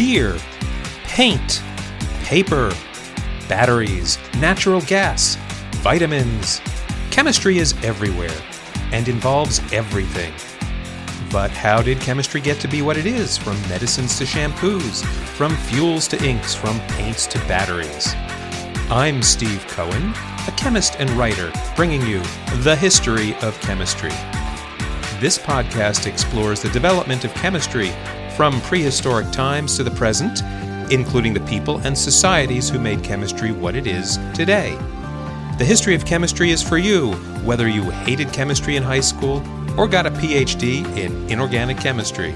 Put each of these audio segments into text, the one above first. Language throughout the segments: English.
beer, paint, paper, batteries, natural gas, vitamins. Chemistry is everywhere and involves everything. But how did chemistry get to be what it is? From medicines to shampoos, from fuels to inks, from paints to batteries. I'm Steve Cohen, a chemist and writer, bringing you the history of chemistry. This podcast explores the development of chemistry from prehistoric times to the present, including the people and societies who made chemistry what it is today. The history of chemistry is for you, whether you hated chemistry in high school or got a PhD in inorganic chemistry.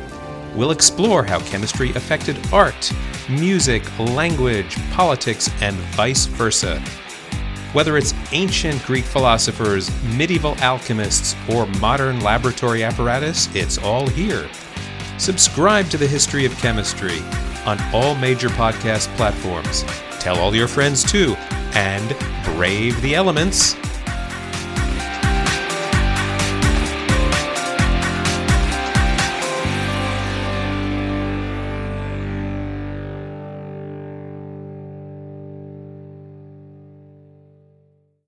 We'll explore how chemistry affected art, music, language, politics, and vice versa. Whether it's ancient Greek philosophers, medieval alchemists, or modern laboratory apparatus, it's all here. Subscribe to the History of Chemistry on all major podcast platforms. Tell all your friends too, and brave the elements.